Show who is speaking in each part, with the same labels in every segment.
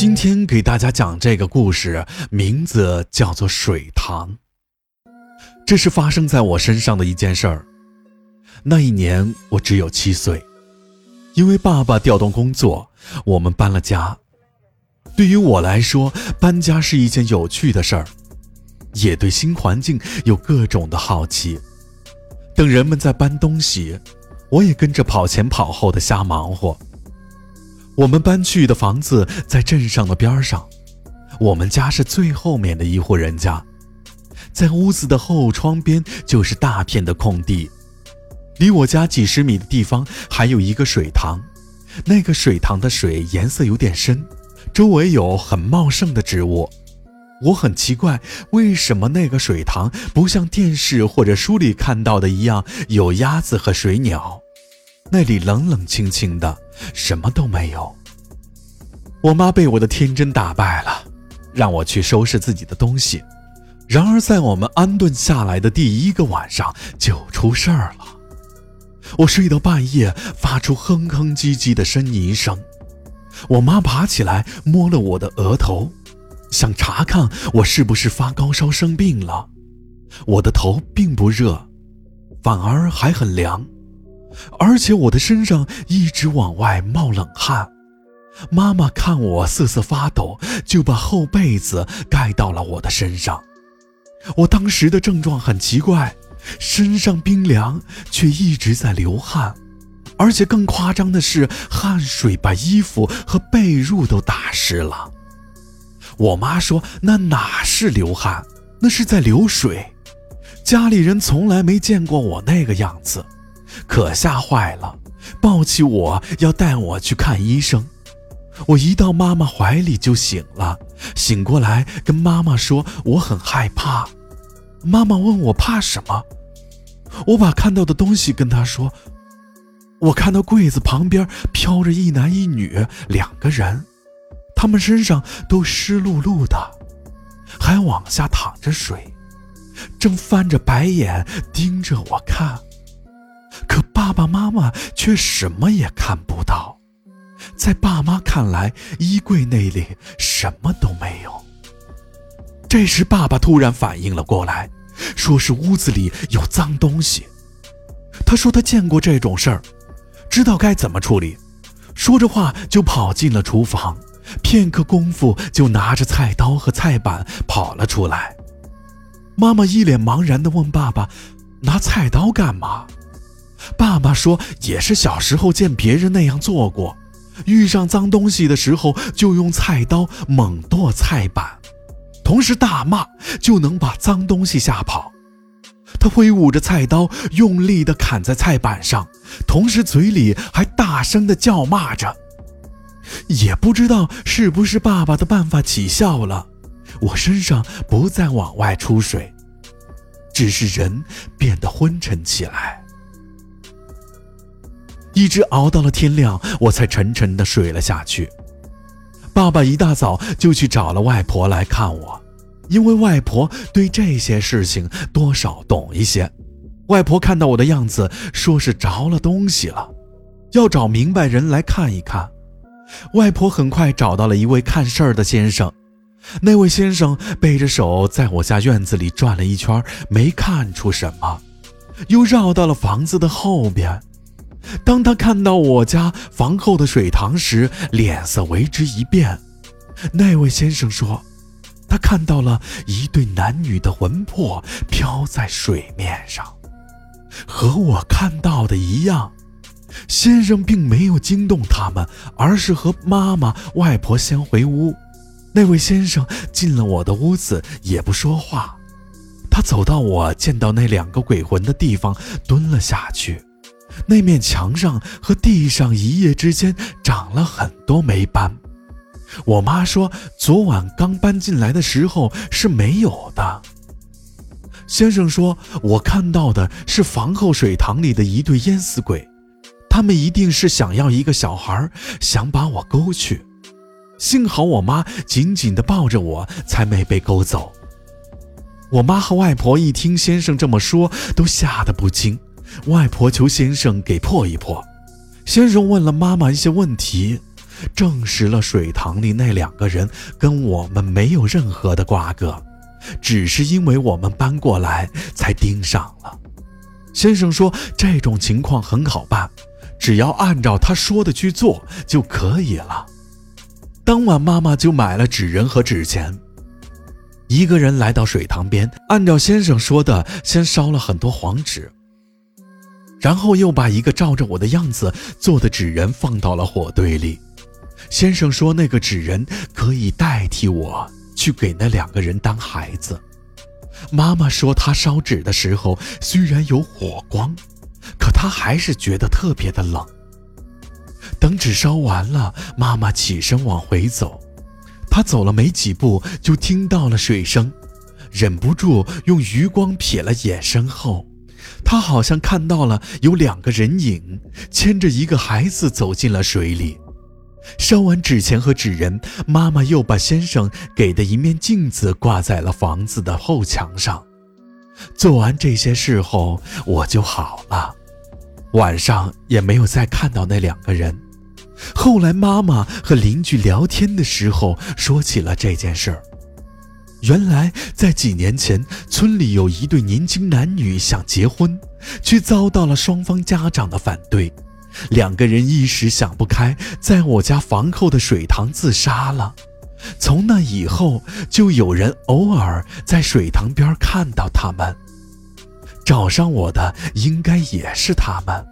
Speaker 1: 今天给大家讲这个故事，名字叫做《水塘》。这是发生在我身上的一件事儿。那一年我只有七岁，因为爸爸调动工作，我们搬了家。对于我来说，搬家是一件有趣的事儿，也对新环境有各种的好奇。等人们在搬东西，我也跟着跑前跑后的瞎忙活。我们搬去的房子在镇上的边上，我们家是最后面的一户人家，在屋子的后窗边就是大片的空地，离我家几十米的地方还有一个水塘，那个水塘的水颜色有点深，周围有很茂盛的植物。我很奇怪，为什么那个水塘不像电视或者书里看到的一样有鸭子和水鸟？那里冷冷清清的，什么都没有。我妈被我的天真打败了，让我去收拾自己的东西。然而，在我们安顿下来的第一个晚上就出事儿了。我睡到半夜，发出哼哼唧唧的呻吟声。我妈爬起来摸了我的额头，想查看我是不是发高烧生病了。我的头并不热，反而还很凉。而且我的身上一直往外冒冷汗，妈妈看我瑟瑟发抖，就把厚被子盖到了我的身上。我当时的症状很奇怪，身上冰凉，却一直在流汗，而且更夸张的是，汗水把衣服和被褥都打湿了。我妈说那哪是流汗，那是在流水。家里人从来没见过我那个样子。可吓坏了，抱起我要带我去看医生。我一到妈妈怀里就醒了，醒过来跟妈妈说我很害怕。妈妈问我怕什么，我把看到的东西跟她说。我看到柜子旁边飘着一男一女两个人，他们身上都湿漉漉的，还往下淌着水，正翻着白眼盯着我看。爸妈妈却什么也看不到，在爸妈看来，衣柜那里什么都没有。这时，爸爸突然反应了过来，说是屋子里有脏东西。他说他见过这种事儿，知道该怎么处理。说着话就跑进了厨房，片刻功夫就拿着菜刀和菜板跑了出来。妈妈一脸茫然地问爸爸：“拿菜刀干嘛？”爸爸说：“也是小时候见别人那样做过，遇上脏东西的时候就用菜刀猛剁菜板，同时大骂，就能把脏东西吓跑。”他挥舞着菜刀，用力地砍在菜板上，同时嘴里还大声地叫骂着。也不知道是不是爸爸的办法起效了，我身上不再往外出水，只是人变得昏沉起来。一直熬到了天亮，我才沉沉的睡了下去。爸爸一大早就去找了外婆来看我，因为外婆对这些事情多少懂一些。外婆看到我的样子，说是着了东西了，要找明白人来看一看。外婆很快找到了一位看事儿的先生，那位先生背着手在我家院子里转了一圈，没看出什么，又绕到了房子的后边。当他看到我家房后的水塘时，脸色为之一变。那位先生说，他看到了一对男女的魂魄飘在水面上，和我看到的一样。先生并没有惊动他们，而是和妈妈、外婆先回屋。那位先生进了我的屋子，也不说话。他走到我见到那两个鬼魂的地方，蹲了下去。那面墙上和地上一夜之间长了很多霉斑。我妈说，昨晚刚搬进来的时候是没有的。先生说，我看到的是房后水塘里的一对淹死鬼，他们一定是想要一个小孩，想把我勾去。幸好我妈紧紧地抱着我，才没被勾走。我妈和外婆一听先生这么说，都吓得不轻。外婆求先生给破一破，先生问了妈妈一些问题，证实了水塘里那两个人跟我们没有任何的瓜葛，只是因为我们搬过来才盯上了。先生说这种情况很好办，只要按照他说的去做就可以了。当晚，妈妈就买了纸人和纸钱。一个人来到水塘边，按照先生说的，先烧了很多黄纸，然后又把一个照着我的样子做的纸人放到了火堆里。先生说，那个纸人可以代替我去给那两个人当孩子。妈妈说，她烧纸的时候虽然有火光，可她还是觉得特别的冷。等纸烧完了，妈妈起身往回走，她走了没几步，就听到了水声，忍不住用余光瞥了眼身后，她好像看到了有两个人影牵着一个孩子走进了水里。烧完纸钱和纸人，妈妈又把先生给的一面镜子挂在了房子的后墙上。做完这些事后，我就好了，晚上也没有再看到那两个人。后来，妈妈和邻居聊天的时候说起了这件事儿。原来，在几年前，村里有一对年轻男女想结婚，却遭到了双方家长的反对。两个人一时想不开，在我家房后的水塘自杀了。从那以后，就有人偶尔在水塘边看到他们。找上我的应该也是他们。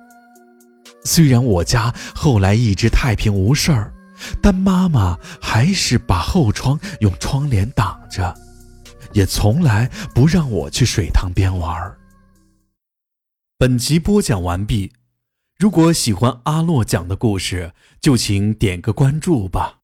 Speaker 1: 虽然我家后来一直太平无事儿，但妈妈还是把后窗用窗帘挡着，也从来不让我去水塘边玩。本集播讲完毕，如果喜欢阿洛讲的故事，就请点个关注吧。